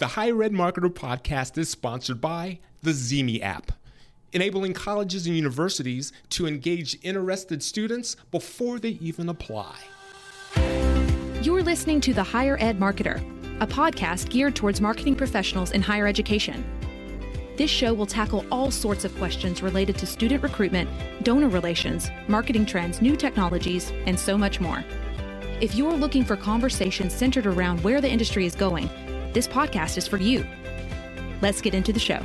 The Higher Ed Marketer podcast is sponsored by the ZeeMee app, enabling colleges and universities to engage interested students before they even apply. You're listening to The Higher Ed Marketer, a podcast geared towards marketing professionals in higher education. This show will tackle all sorts of questions related to student recruitment, donor relations, marketing trends, new technologies, and so much more. If you're looking for conversations centered around where the industry is going, this podcast is for you. Let's get into the show.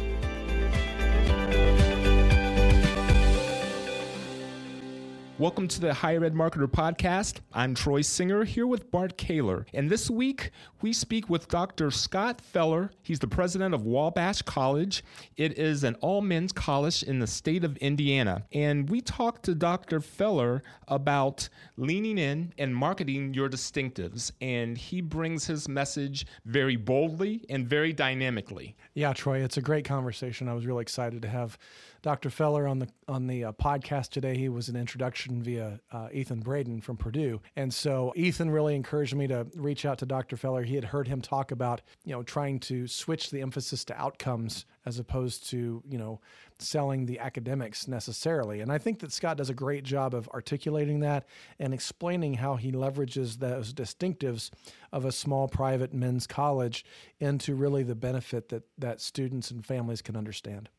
Welcome to the Higher Ed Marketer Podcast. I'm Troy Singer here with Bart Caylor. And this week we speak with Dr. Scott Feller. He's the president of Wabash College. It is an all men's college in the state of Indiana. And we talked to Dr. Feller about leaning in and marketing your distinctives. And he brings his message very boldly and very dynamically. Yeah, Troy, it's a great conversation. I was really excited to have Dr. Feller on the on the uh, podcast today. He was an introduction via uh, Ethan Braden from Purdue, and so Ethan really encouraged me to reach out to Dr. Feller. He had heard him talk about you know trying to switch the emphasis to outcomes as opposed to you know selling the academics necessarily. And I think that Scott does a great job of articulating that and explaining how he leverages those distinctives of a small private men's college into really the benefit that that students and families can understand.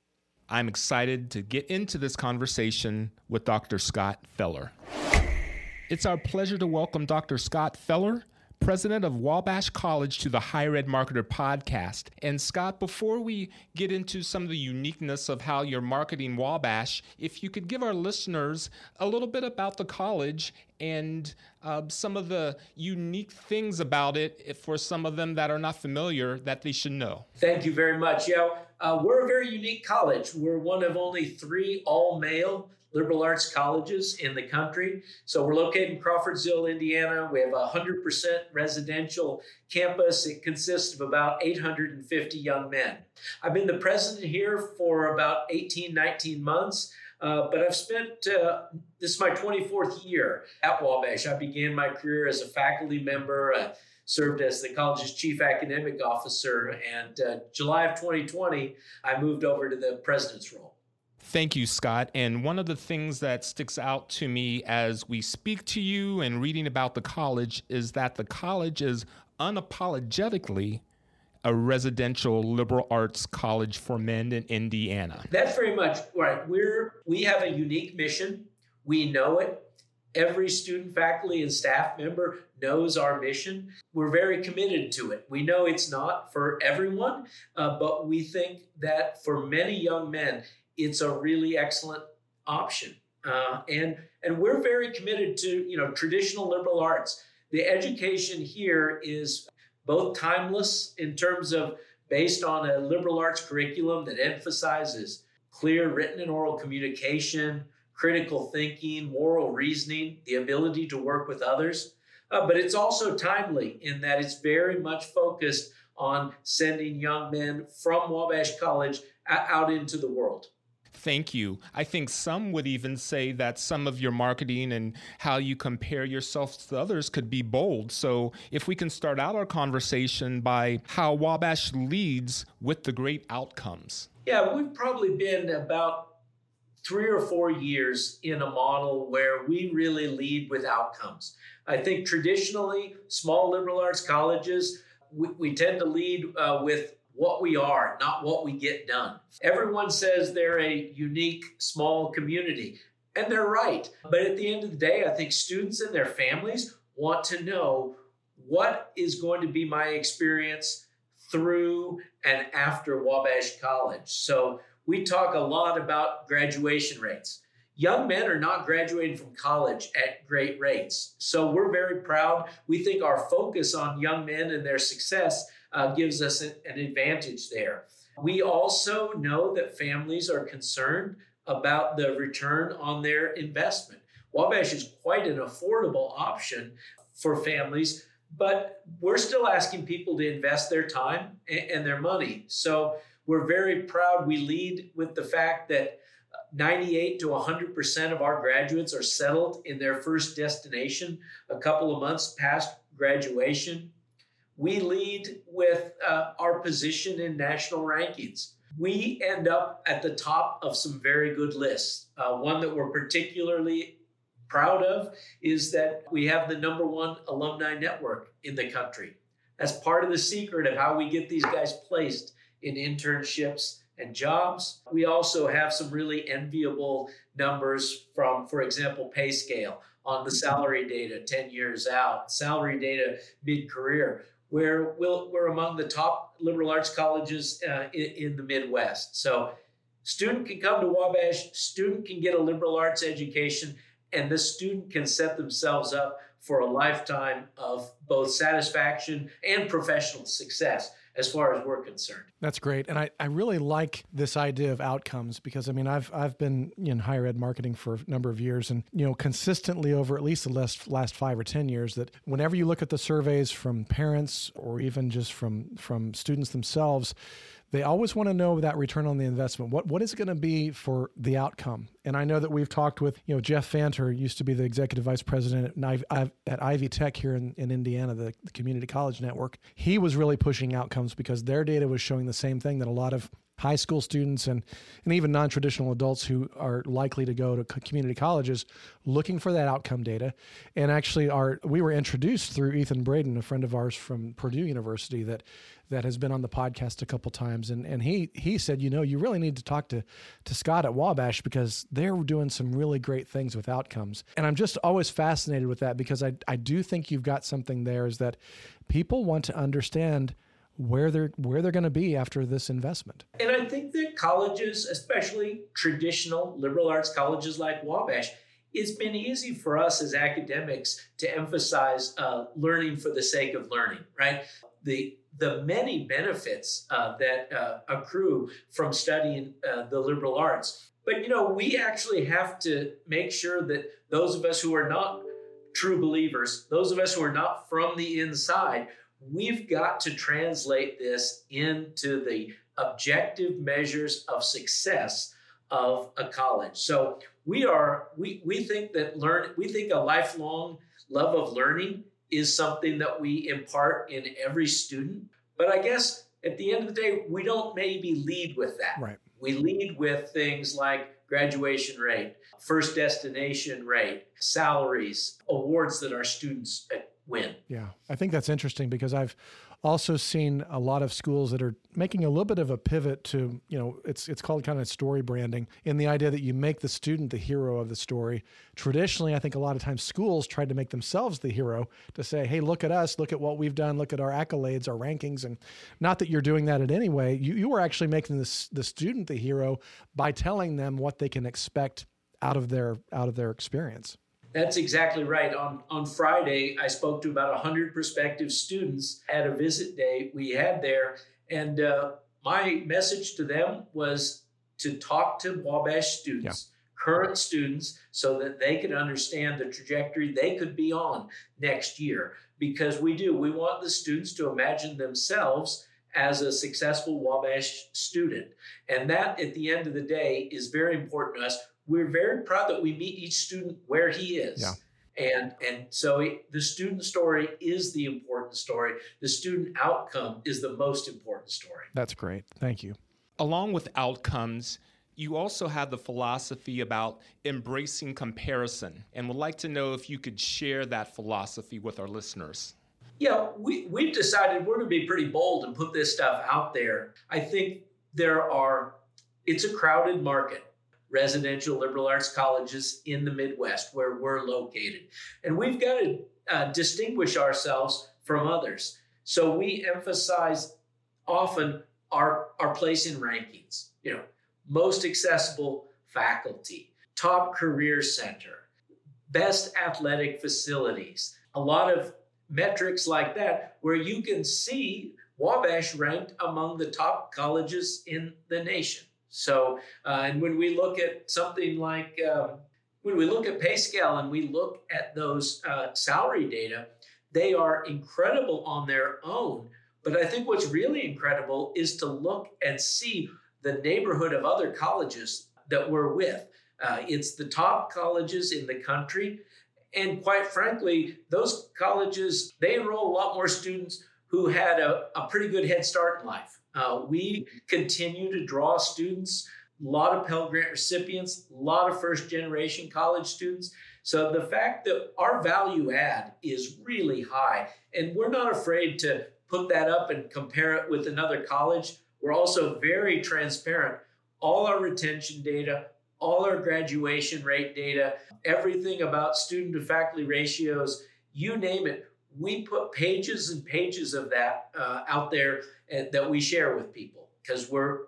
I'm excited to get into this conversation with Dr. Scott Feller. It's our pleasure to welcome Dr. Scott Feller, president of Wabash College, to the Higher Ed Marketer podcast. And Scott, before we get into some of the uniqueness of how you're marketing Wabash, if you could give our listeners a little bit about the college and uh, some of the unique things about it for some of them that are not familiar that they should know. Thank you very much. Yeah, uh, we're a very unique college. We're one of only three all male liberal arts colleges in the country. So we're located in Crawfordsville, Indiana. We have a 100% residential campus. It consists of about 850 young men. I've been the president here for about 18, 19 months. Uh, but I've spent, uh, this is my 24th year at Wabash. I began my career as a faculty member, uh, served as the college's chief academic officer, and uh, July of 2020, I moved over to the president's role. Thank you, Scott. And one of the things that sticks out to me as we speak to you and reading about the college is that the college is unapologetically a residential liberal arts college for men in Indiana. That's very much right. We're we have a unique mission. We know it. Every student, faculty, and staff member knows our mission. We're very committed to it. We know it's not for everyone, uh, but we think that for many young men, it's a really excellent option. Uh, and and we're very committed to you know traditional liberal arts. The education here is both timeless in terms of based on a liberal arts curriculum that emphasizes clear written and oral communication, critical thinking, moral reasoning, the ability to work with others. Uh, but it's also timely in that it's very much focused on sending young men from Wabash College out into the world. Thank you. I think some would even say that some of your marketing and how you compare yourself to others could be bold. So, if we can start out our conversation by how Wabash leads with the great outcomes. Yeah, we've probably been about three or four years in a model where we really lead with outcomes. I think traditionally, small liberal arts colleges, we, we tend to lead uh, with what we are, not what we get done. Everyone says they're a unique small community, and they're right. But at the end of the day, I think students and their families want to know what is going to be my experience through and after Wabash College. So we talk a lot about graduation rates. Young men are not graduating from college at great rates. So we're very proud. We think our focus on young men and their success uh, gives us an, an advantage there. We also know that families are concerned about the return on their investment. Wabash is quite an affordable option for families, but we're still asking people to invest their time and their money. So we're very proud. We lead with the fact that 98 to 100% of our graduates are settled in their first destination a couple of months past graduation. We lead with uh, our position in national rankings. We end up at the top of some very good lists. Uh, one that we're particularly proud of is that we have the number one alumni network in the country. That's part of the secret of how we get these guys placed in internships and jobs. We also have some really enviable numbers from, for example, PayScale on the salary data 10 years out, salary data mid career, where we we are among the top liberal arts colleges uh, in, in the Midwest. So, student can come to Wabash, student can get a liberal arts education, and the student can set themselves up for a lifetime of both satisfaction and professional success as far as we're concerned. That's great. And I, I really like this idea of outcomes because I mean I've I've been in higher ed marketing for a number of years and you know consistently over at least the last last five or ten years that whenever you look at the surveys from parents or even just from from students themselves, they always want to know that return on the investment. What what is it going to be for the outcome? And I know that we've talked with you know Jeff Fanter used to be the executive vice president at, at Ivy Tech here in, in Indiana, the, the community college network. He was really pushing outcomes because their data was showing the same thing that a lot of high school students and, and even non-traditional adults who are likely to go to community colleges looking for that outcome data. And actually are we were introduced through ethan braden a friend of ours from purdue university that that has been on the podcast a couple times. And and he he said you know you really need to talk to to Scott at Wabash because they're doing some really great things with outcomes. And I'm just always fascinated with that because I I do think you've got something there is that people want to understand where they're where they're going to be after this investment. And I think that colleges, especially traditional liberal arts colleges like Wabash, it's been easy for us as academics to emphasize uh, learning for the sake of learning, right? The the many benefits uh, that uh, accrue from studying uh, the liberal arts. But you know, we actually have to make sure that those of us who are not true believers, those of us who are not from the inside, we've got to translate this into the objective measures of success of a college. So we are we we think that learn we think a lifelong love of learning is something that we impart in every student. But I guess at the end of the day, we don't maybe lead with that. Right. We lead with things like graduation rate, first destination rate, salaries, awards that our students win. Yeah, I think that's interesting because I've also seen a lot of schools that are making a little bit of a pivot to, you know, it's it's called kind of story branding in the idea that you make the student the hero of the story. Traditionally, I think a lot of times schools tried to make themselves the hero to say, "Hey, look at us, look at what we've done, look at our accolades, our rankings." And not that you're doing that in any way. You you are actually making the the student the hero by telling them what they can expect out of their out of their experience. That's exactly right. On, on Friday, I spoke to about 100 prospective students at a visit day we had there. And uh, my message to them was to talk to Wabash students, yeah. current students, so that they could understand the trajectory they could be on next year. Because we do, we want the students to imagine themselves as a successful Wabash student. And that, at the end of the day, is very important to us we're very proud that we meet each student where he is. Yeah. And, and so it, the student story is the important story. The student outcome is the most important story. That's great. Thank you. Along with outcomes, you also have the philosophy about embracing comparison and would like to know if you could share that philosophy with our listeners. Yeah, we, we've decided we're going to be pretty bold and put this stuff out there. I think there are, it's a crowded market residential liberal arts colleges in the Midwest where we're located. And we've got to uh, distinguish ourselves from others. So we emphasize often our, our place in rankings, you know, most accessible faculty, top career center, best athletic facilities, a lot of metrics like that where you can see Wabash ranked among the top colleges in the nation. So, uh, and when we look at something like um, when we look at PayScale and we look at those uh, salary data, they are incredible on their own. But I think what's really incredible is to look and see the neighborhood of other colleges that we're with. Uh, it's the top colleges in the country. And quite frankly, those colleges, they enroll a lot more students who had a, a pretty good head start in life. Uh, we continue to draw students, a lot of Pell Grant recipients, a lot of first generation college students. So the fact that our value add is really high, and we're not afraid to put that up and compare it with another college. We're also very transparent. All our retention data, all our graduation rate data, everything about student to faculty ratios, you name it. We put pages and pages of that uh, out there and, that we share with people because we're,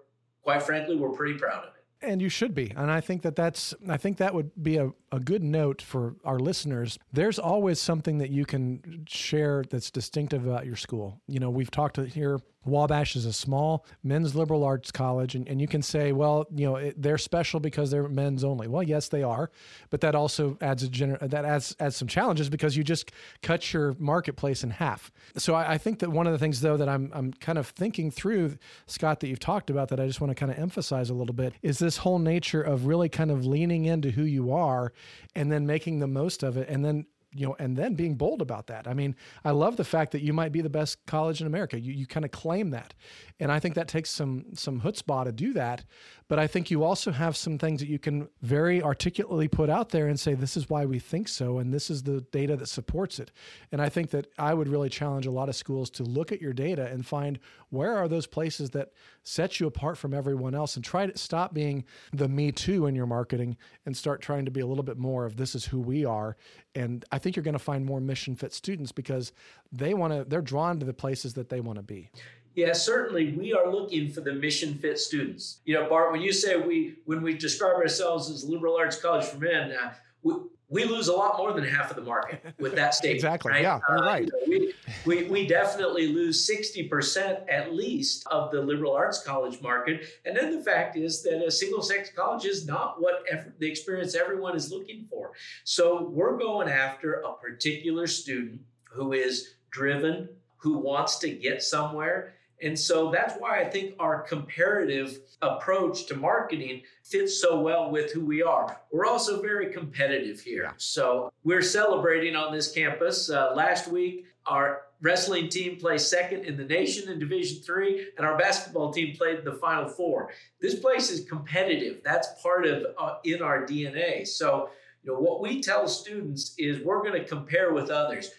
quite frankly, we're pretty proud of it. And you should be. And I think that that's, I think that would be a, a good note for our listeners. There's always something that you can share that's distinctive about your school. You know, we've talked here Wabash is a small men's liberal arts college, and, and you can say, well, you know, it, they're special because they're men's only. Well, yes, they are, but that also adds a gener- that adds adds some challenges because you just cut your marketplace in half. So I, I think that one of the things, though, that I'm I'm kind of thinking through, Scott, that you've talked about, that I just want to kind of emphasize a little bit, is this whole nature of really kind of leaning into who you are, and then making the most of it, and then you know, and then being bold about that. I mean, I love the fact that you might be the best college in America. You you kind of claim that, and I think that takes some some chutzpah to do that. But I think you also have some things that you can very articulately put out there and say, this is why we think so, and this is the data that supports it. And I think that I would really challenge a lot of schools to look at your data and find where are those places that set you apart from everyone else, and try to stop being the me too in your marketing and start trying to be a little bit more of this is who we are. And I think you're going to find more mission fit students because they want to, they're drawn to the places that they want to be. Yeah, certainly we are looking for the mission fit students. You know, Bart, when you say we, when we describe ourselves as liberal arts college for men, uh, we, we lose a lot more than half of the market with that statement. exactly. Right? Yeah, you're uh, right. You know, we, we, we definitely lose 60% at least of the liberal arts college market. And then the fact is that a single sex college is not what ever, the experience everyone is looking for. So we're going after a particular student who is driven, who wants to get somewhere and so that's why I think our comparative approach to marketing fits so well with who we are. We're also very competitive here. Yeah. So we're celebrating on this campus. Uh, last week, our wrestling team placed second in the nation in Division Three, and our basketball team played the Final Four. This place is competitive. That's part of uh, in our DNA. So you know what we tell students is we're going to compare with others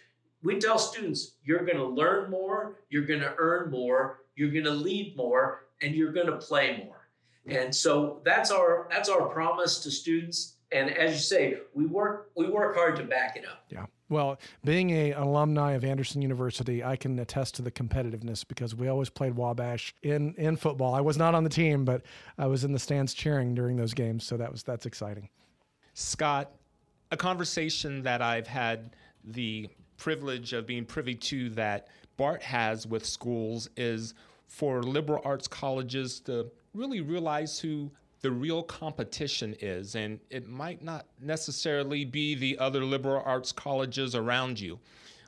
we tell students you're going to learn more, you're going to earn more, you're going to lead more, and you're going to play more. And so that's our that's our promise to students. And as you say, we work we work hard to back it up. Yeah. Well, being a alumni of Anderson University, I can attest to the competitiveness because we always played Wabash in in football. I was not on the team, but I was in the stands cheering during those games, so that was that's exciting. Scott, a conversation that I've had the privilege of being privy to that Bart has with schools is for liberal arts colleges to really realize who the real competition is. And it might not necessarily be the other liberal arts colleges around you.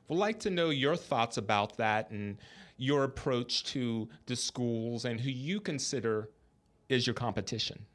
We'd like to know your thoughts about that and your approach to the schools and who you consider is your competition.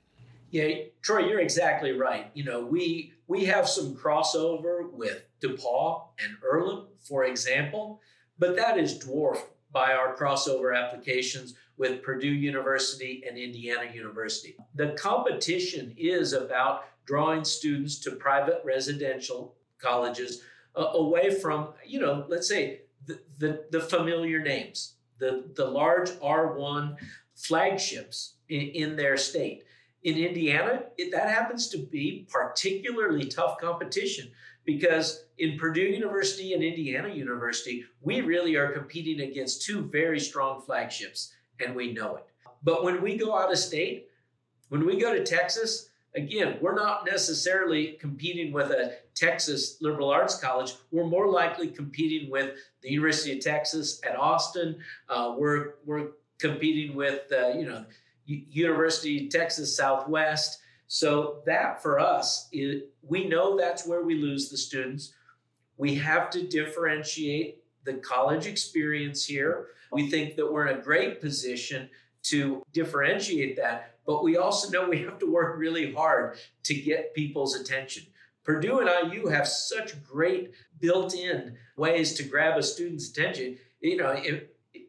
Yeah, Troy, you're exactly right. You know, we we have some crossover with DePauw and Earlham, for example, but that is dwarfed by our crossover applications with Purdue University and Indiana University. The competition is about drawing students to private residential colleges uh, away from, you know, let's say the, the, the familiar names, the, the large R1 flagships in, in their state in Indiana, it, that happens to be particularly tough competition because in Purdue University and Indiana University, we really are competing against two very strong flagships, and we know it. But when we go out of state, when we go to Texas, again, we're not necessarily competing with a Texas liberal arts college. We're more likely competing with the University of Texas at Austin. Uh, we're we're competing with uh, you know University Texas Southwest. So that for us, it, we know that's where we lose the students. We have to differentiate the college experience here. We think that we're in a great position to differentiate that, but we also know we have to work really hard to get people's attention. Purdue and IU have such great built in ways to grab a student's attention. you know, if,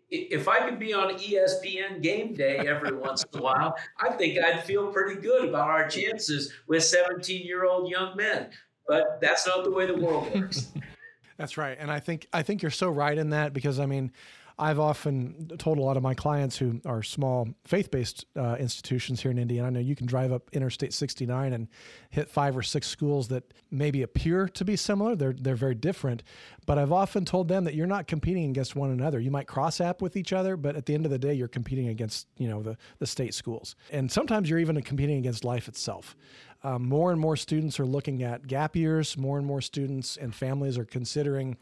if I could be on ESPN game day every once in a while, I think I'd feel pretty good about our chances with 17 year old young men. But that's not the way the world works. that's right. And I think I think you're so right in that because I mean, I've often told a lot of my clients who are small faith based uh, institutions here in Indiana. I know you can drive up Interstate 69 and hit five or six schools that maybe appear to be similar. They're, they're very different. But I've often told them that you're not competing against one another. You might cross app with each other, but at the end of the day, you're competing against you know the, the state schools. And sometimes you're even competing against life itself. Um, more and more students are looking at gap years. More and more students and families are considering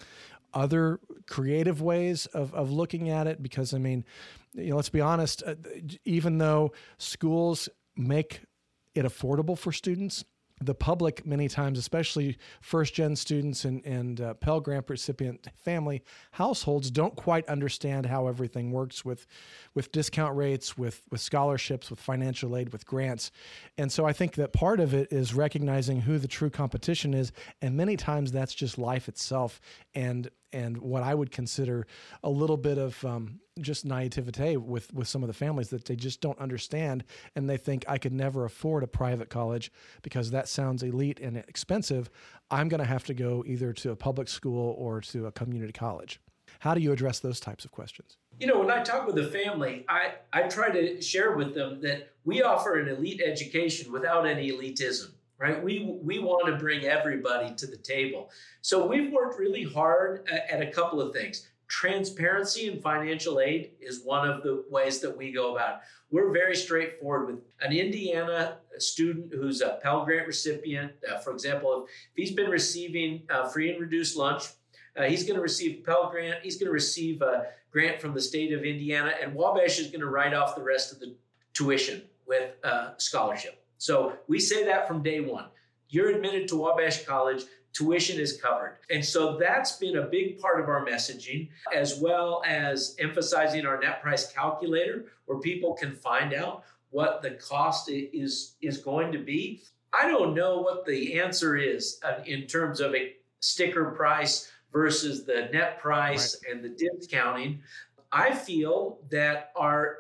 other creative ways of, of looking at it because I mean, you know, let's be honest, uh, even though schools make it affordable for students, the public many times, especially first gen students and, and uh, Pell Grant recipient family households, don't quite understand how everything works with, with discount rates, with, with scholarships, with financial aid, with grants. And so I think that part of it is recognizing who the true competition is. And many times that's just life itself. And and what I would consider a little bit of um, just naivete with with some of the families that they just don't understand, and they think I could never afford a private college because that sounds elite and expensive. I'm going to have to go either to a public school or to a community college. How do you address those types of questions? You know, when I talk with the family, I, I try to share with them that we offer an elite education without any elitism right? We we want to bring everybody to the table. So we've worked really hard at, a couple of things. Transparency and financial aid is one of the ways that we go about. It. We're very straightforward with an Indiana student who's a Pell Grant recipient. Uh, for example, if he's been receiving uh, free and reduced lunch, uh, he's going to receive Pell Grant. He's going to receive a grant from the state of Indiana, and Wabash is going to write off the rest of the tuition with a scholarship. So we say that from day one. You're admitted to Wabash College, tuition is covered. And so that's been a big part of our messaging, as well as emphasizing our net price calculator, where people can find out what the cost is, is going to be. I don't know what the answer is uh, in terms of a sticker price versus the net price right. and the discounting. I feel that our,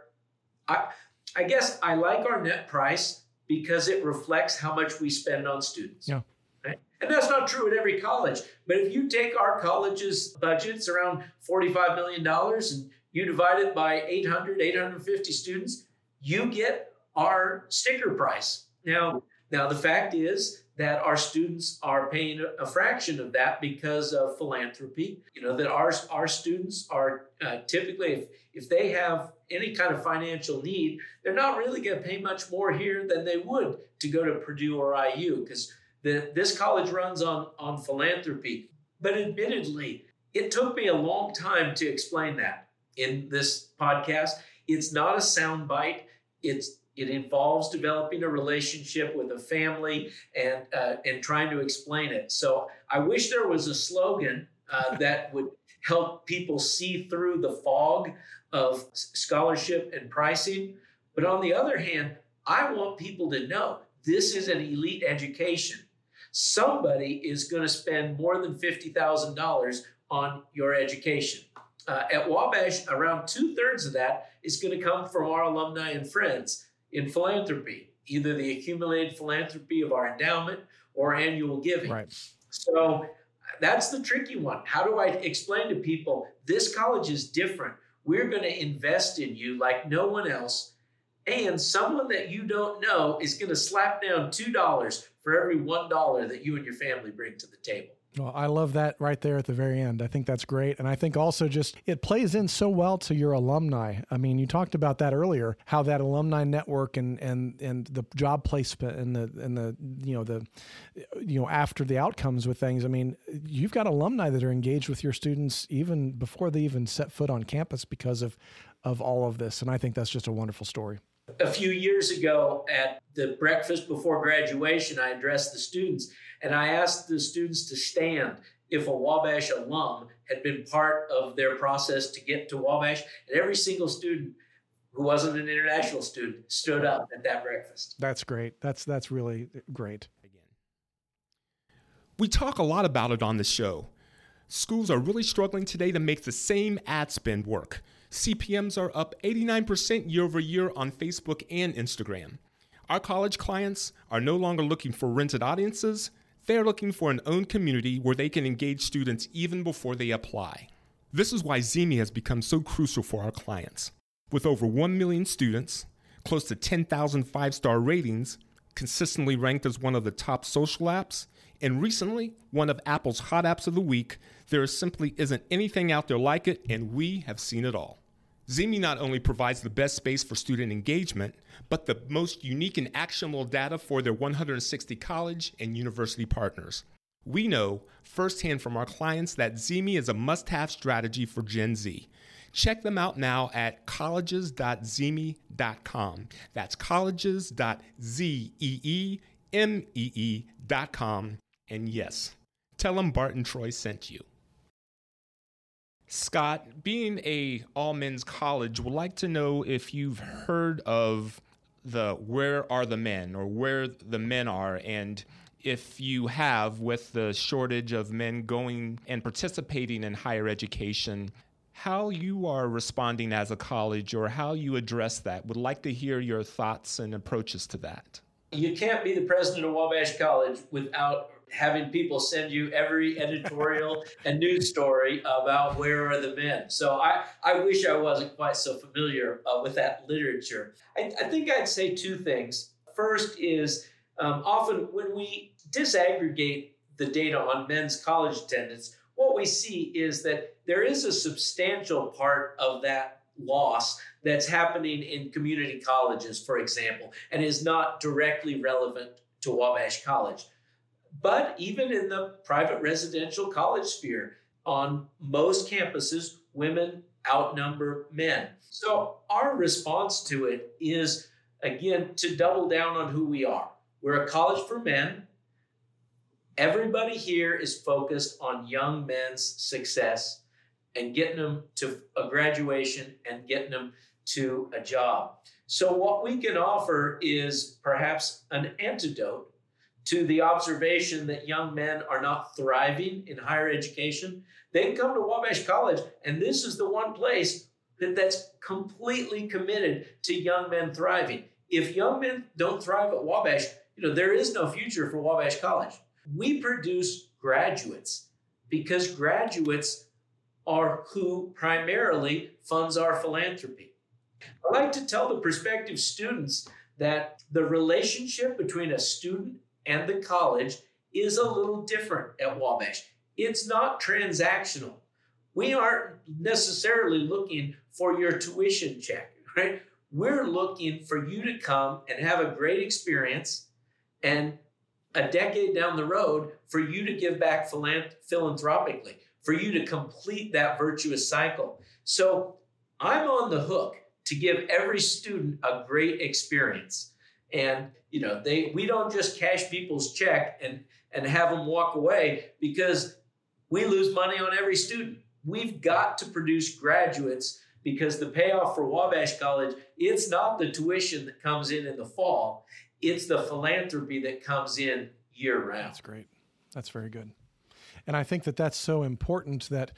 I, I guess I like our net price because it reflects how much we spend on students. Yeah. Right? And that's not true at every college. But if you take our college's budgets around $45 million and you divide it by 800, 850 students, you get our sticker price. Now, now the fact is that our students are paying a fraction of that because of philanthropy. You know that our our students are uh, typically if if they have any kind of financial need, they're not really going to pay much more here than they would to go to Purdue or IU because this college runs on, on philanthropy. But admittedly, it took me a long time to explain that in this podcast. It's not a soundbite. It's it involves developing a relationship with a family and uh, and trying to explain it. So I wish there was a slogan uh, that would help people see through the fog of scholarship and pricing. But on the other hand, I want people to know this is an elite education. Somebody is going to spend more than $50,000 on your education. Uh, at Wabash, around two thirds of that is going to come from our alumni and friends in philanthropy, either the accumulated philanthropy of our endowment or annual giving. Right. So that's the tricky one. How do I explain to people this college is different? We're going to invest in you like no one else. And someone that you don't know is going to slap down $2 for every $1 that you and your family bring to the table. Well, I love that right there at the very end. I think that's great. And I think also just it plays in so well to your alumni. I mean, you talked about that earlier, how that alumni network and and and the job placement and the and the you know the you know after the outcomes with things. I mean, you've got alumni that are engaged with your students even before they even set foot on campus because of of all of this. And I think that's just a wonderful story. A few years ago at the breakfast before graduation, I addressed the students and I asked the students to stand if a Wabash alum had been part of their process to get to Wabash. And every single student who wasn't an international student stood up at that breakfast. That's great. That's that's really great. Again. We talk a lot about it on the show. Schools are really struggling today to make the same ad spend work. CPMs are up 89% year over year on Facebook and Instagram. Our college clients are no longer looking for rented audiences, they're looking for an own community where they can engage students even before they apply. This is why ZeeMee has become so crucial for our clients. With over 1 million students, close to 10,000 five star ratings, consistently ranked as one of the top social apps, and recently one of Apple's hot apps of the week, there simply isn't anything out there like it, and we have seen it all. ZeeMee not only provides the best space for student engagement, but the most unique and actionable data for their 160 college and university partners. We know firsthand from our clients that ZeeMee is a must have strategy for Gen Z. Check them out now at colleges.zeemee.com. That's colleges.zeemee.com. And yes, tell them Bart and Troy sent you. Scott, being a all men's college, would like to know if you've heard of the Where Are the Men or Where the Men Are, and if you have, with the shortage of men going and participating in higher education, how you are responding as a college or how you address that. Would like to hear your thoughts and approaches to that. You can't be the president of Wabash College without having people send you every editorial and news story about where are the men. So I, I wish I wasn't quite so familiar uh, with that literature. I, I, think I'd say two things. First is um, often when we disaggregate the data on men's college attendance, what we see is that there is a substantial part of that loss that's happening in community colleges, for example, and is not directly relevant to Wabash College. But even in the private residential college sphere, on most campuses, women outnumber men. So our response to it is, again, to double down on who we are. We're a college for men. Everybody here is focused on young men's success and getting them to a graduation and getting them to a job. So, what we can offer is perhaps an antidote to the observation that young men are not thriving in higher education, they can come to Wabash College, and this is the one place that, that's completely committed to young men thriving. If young men don't thrive at Wabash, you know, there is no future for Wabash College. We produce graduates because graduates are who primarily funds our philanthropy. I like to tell the prospective students that the relationship between a student and the college is a little different at Wabash. It's not transactional. We aren't necessarily looking for your tuition check, right? We're looking for you to come and have a great experience and a decade down the road for you to give back philanthropically, for you to complete that virtuous cycle. So I'm on the hook to give every student a great experience. And you know, they we don't just cash people's check and and have them walk away because we lose money on every student. We've got to produce graduates because the payoff for Wabash College, it's not the tuition that comes in in the fall, it's the philanthropy that comes in year round. That's great. That's very good. And I think that that's so important that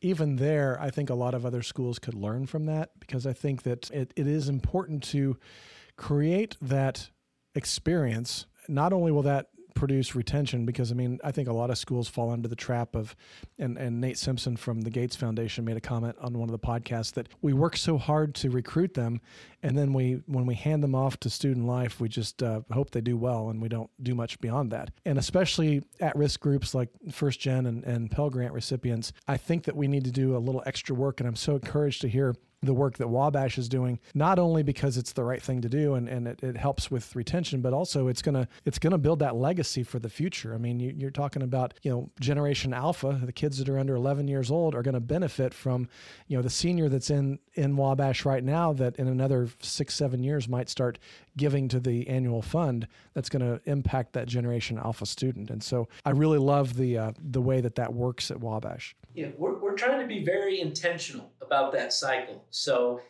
even there, I think a lot of other schools could learn from that because I think that it, it is important to create that experience, not only will that produce retention because I mean I think a lot of schools fall into the trap of and and Nate Simpson from the Gates Foundation made a comment on one of the podcasts that we work so hard to recruit them and then we when we hand them off to student life we just uh, hope they do well and we don't do much beyond that. And especially at risk groups like first gen and, and Pell Grant recipients I think that we need to do a little extra work and I'm so encouraged to hear the work that Wabash is doing, not only because it's the right thing to do and, and it, it helps with retention, but also it's gonna it's gonna build that legacy for the future. I mean, you, you're talking about you know Generation Alpha, the kids that are under 11 years old are to benefit from you know the senior that's in in Wabash right now that in another six seven years might start giving to the annual fund that's to impact that Generation Alpha student. And so I really love the uh, the way that that works at Wabash. Yeah, we're, we're trying to be very intentional about that cycle. So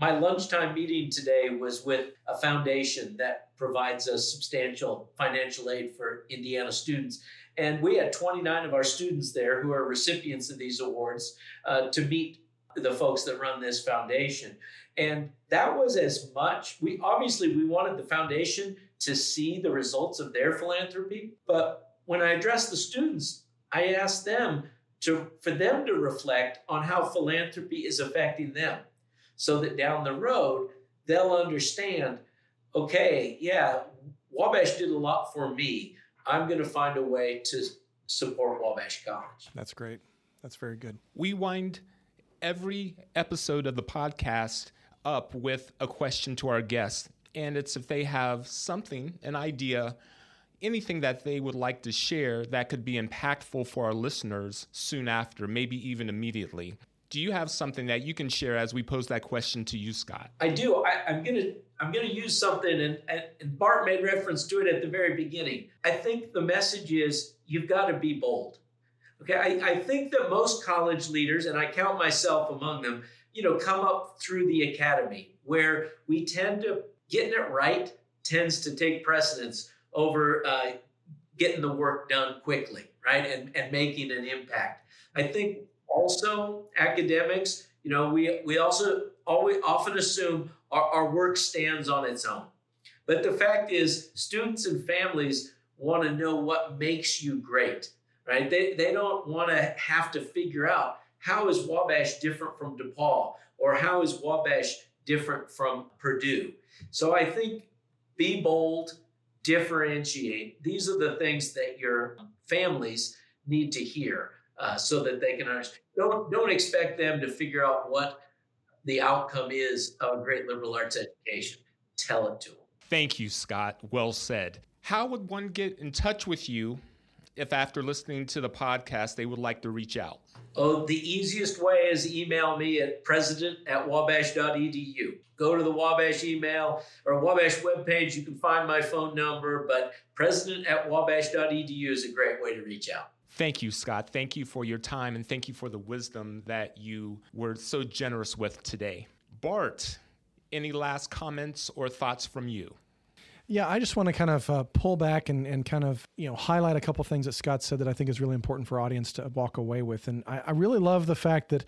my lunchtime meeting today was with a foundation that provides us substantial financial aid for Indiana students. And we had 29 of our students there who are recipients of these awards uh, to meet the folks that run this foundation. And that was as much, we obviously we wanted the foundation to see the results of their philanthropy. But when I addressed the students, I asked them to for them to reflect on how philanthropy is affecting them. So that down the road they'll understand okay yeah wabash did a lot for me. I'm going to find a way to support wabash college. That's great. That's very good. We wind every episode of the podcast up with a question to our guests. And it's if they have something an idea anything that they would like to share that could be impactful for our listeners soon after, maybe even immediately. Do you have something that you can share as we pose that question to you, Scott? I do. I, am gonna I'm gonna use something, and, and Bart made reference to it at the very beginning. I think the message is you've got to be bold. Okay, I, I think that most college leaders, and I count myself among them, you know, come up through the academy where we tend to getting it right tends to take precedence over uh, getting the work done quickly, right? And, and making an impact. I think also academics, you know, we, we also always often assume our, our work stands on its own. But the fact is, students and families want to know what makes you great, right? They, they don't want to have to figure out how is Wabash different from DePauw or how is Wabash different from Purdue. So I think be bold, differentiate. These are the things that your families need to hear uh, so that they can understand. Don't, don't expect them to figure out what the outcome is of a great liberal arts education. Tell it to them. Thank you, Scott. Well said. How would one get in touch with you if after listening to the podcast they would like to reach out? Oh, the easiest way is email me at president at wabash.edu. Go to the Wabash email or Wabash webpage. You can find my phone number, but president at wabash.edu is a great way to reach out. Thank you, Scott. Thank you for your time and thank you for the wisdom that you were so generous with today. Bart, any last comments or thoughts from you? Yeah, I just want to kind of uh, pull back and, and kind of you know highlight a couple things that Scott said that I think is really important for audience to walk away with. And I, I really love the fact that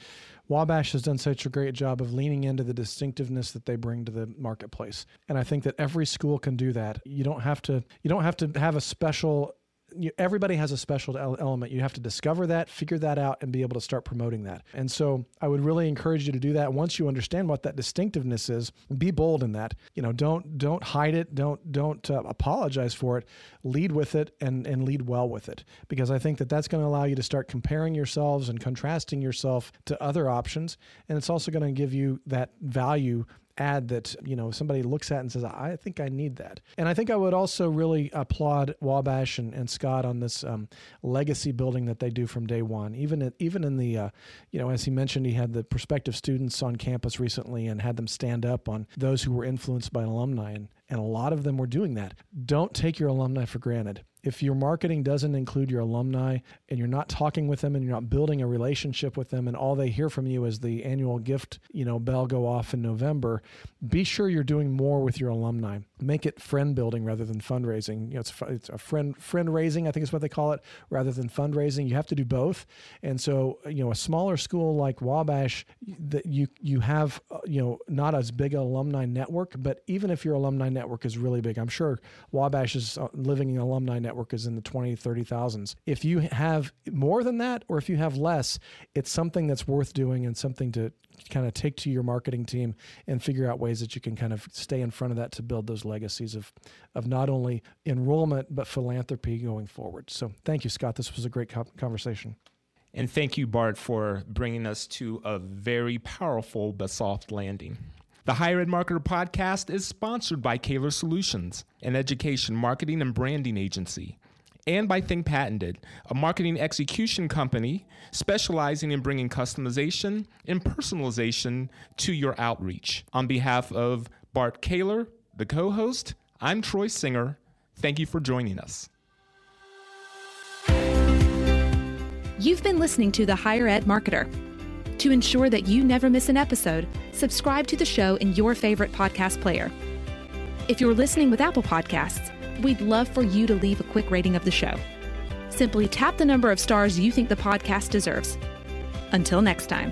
Wabash has done such a great job of leaning into the distinctiveness that they bring to the marketplace. And I think that every school can do that. You don't have to you don't have to have a special you, everybody has a special element. You have to discover that, figure that out, and be able to start promoting that. And so I would really encourage you to do that. Once you understand what that distinctiveness is, be bold in that. You know, don't don't hide it. Don't don't uh, apologize for it. Lead with it and and lead well with it because I think that that's going to allow you to start comparing yourselves and contrasting yourself to other options, and it's also going to give you that value ad that you know somebody looks at and says i think i need that. And i think i would also really applaud wabash and, and scott on this um, legacy building that they do from day one. Even even in the uh, you know as he mentioned he had the prospective students on campus recently and had them stand up on those who were influenced by alumni and and a lot of them were doing that. Don't take your alumni for granted if your marketing doesn't include your alumni and you're not talking with them and you're not building a relationship with them and all they hear from you is the annual gift you know bell go off in november be sure you're doing more with your alumni. Make it friend building rather than fundraising. You know it's, it's a friend friend raising i think is what they call it rather than fundraising. You have to do both. And so you know a smaller school like wabash that you you have uh, you know not as big an alumni network but even if your alumni network is really big i'm sure wabash is uh, living in alumni network network is in the 20, 30,000s. If you have more than that, or if you have less, it's something that's worth doing and something to kind of take to your marketing team and figure out ways that you can kind of stay in front of that to build those legacies of, of not only enrollment, but philanthropy going forward. So thank you, Scott. This was a great conversation. And thank you, Bart, for bringing us to a very powerful but soft landing. The Higher Ed Marketer podcast is sponsored by Caylor Solutions, an education marketing and branding agency, and by Think Patented, a marketing execution company specializing in bringing customization and personalization to your outreach. On behalf of Bart Caylor, the co host, I'm Troy Singer. Thank you for joining us. You've been listening to The Higher Ed Marketer. To ensure that you never miss an episode, subscribe to the show in your favorite podcast player. If you're listening with Apple Podcasts, we'd love for you to leave a quick rating of the show. Simply tap the number of stars you think the podcast deserves. Until next time.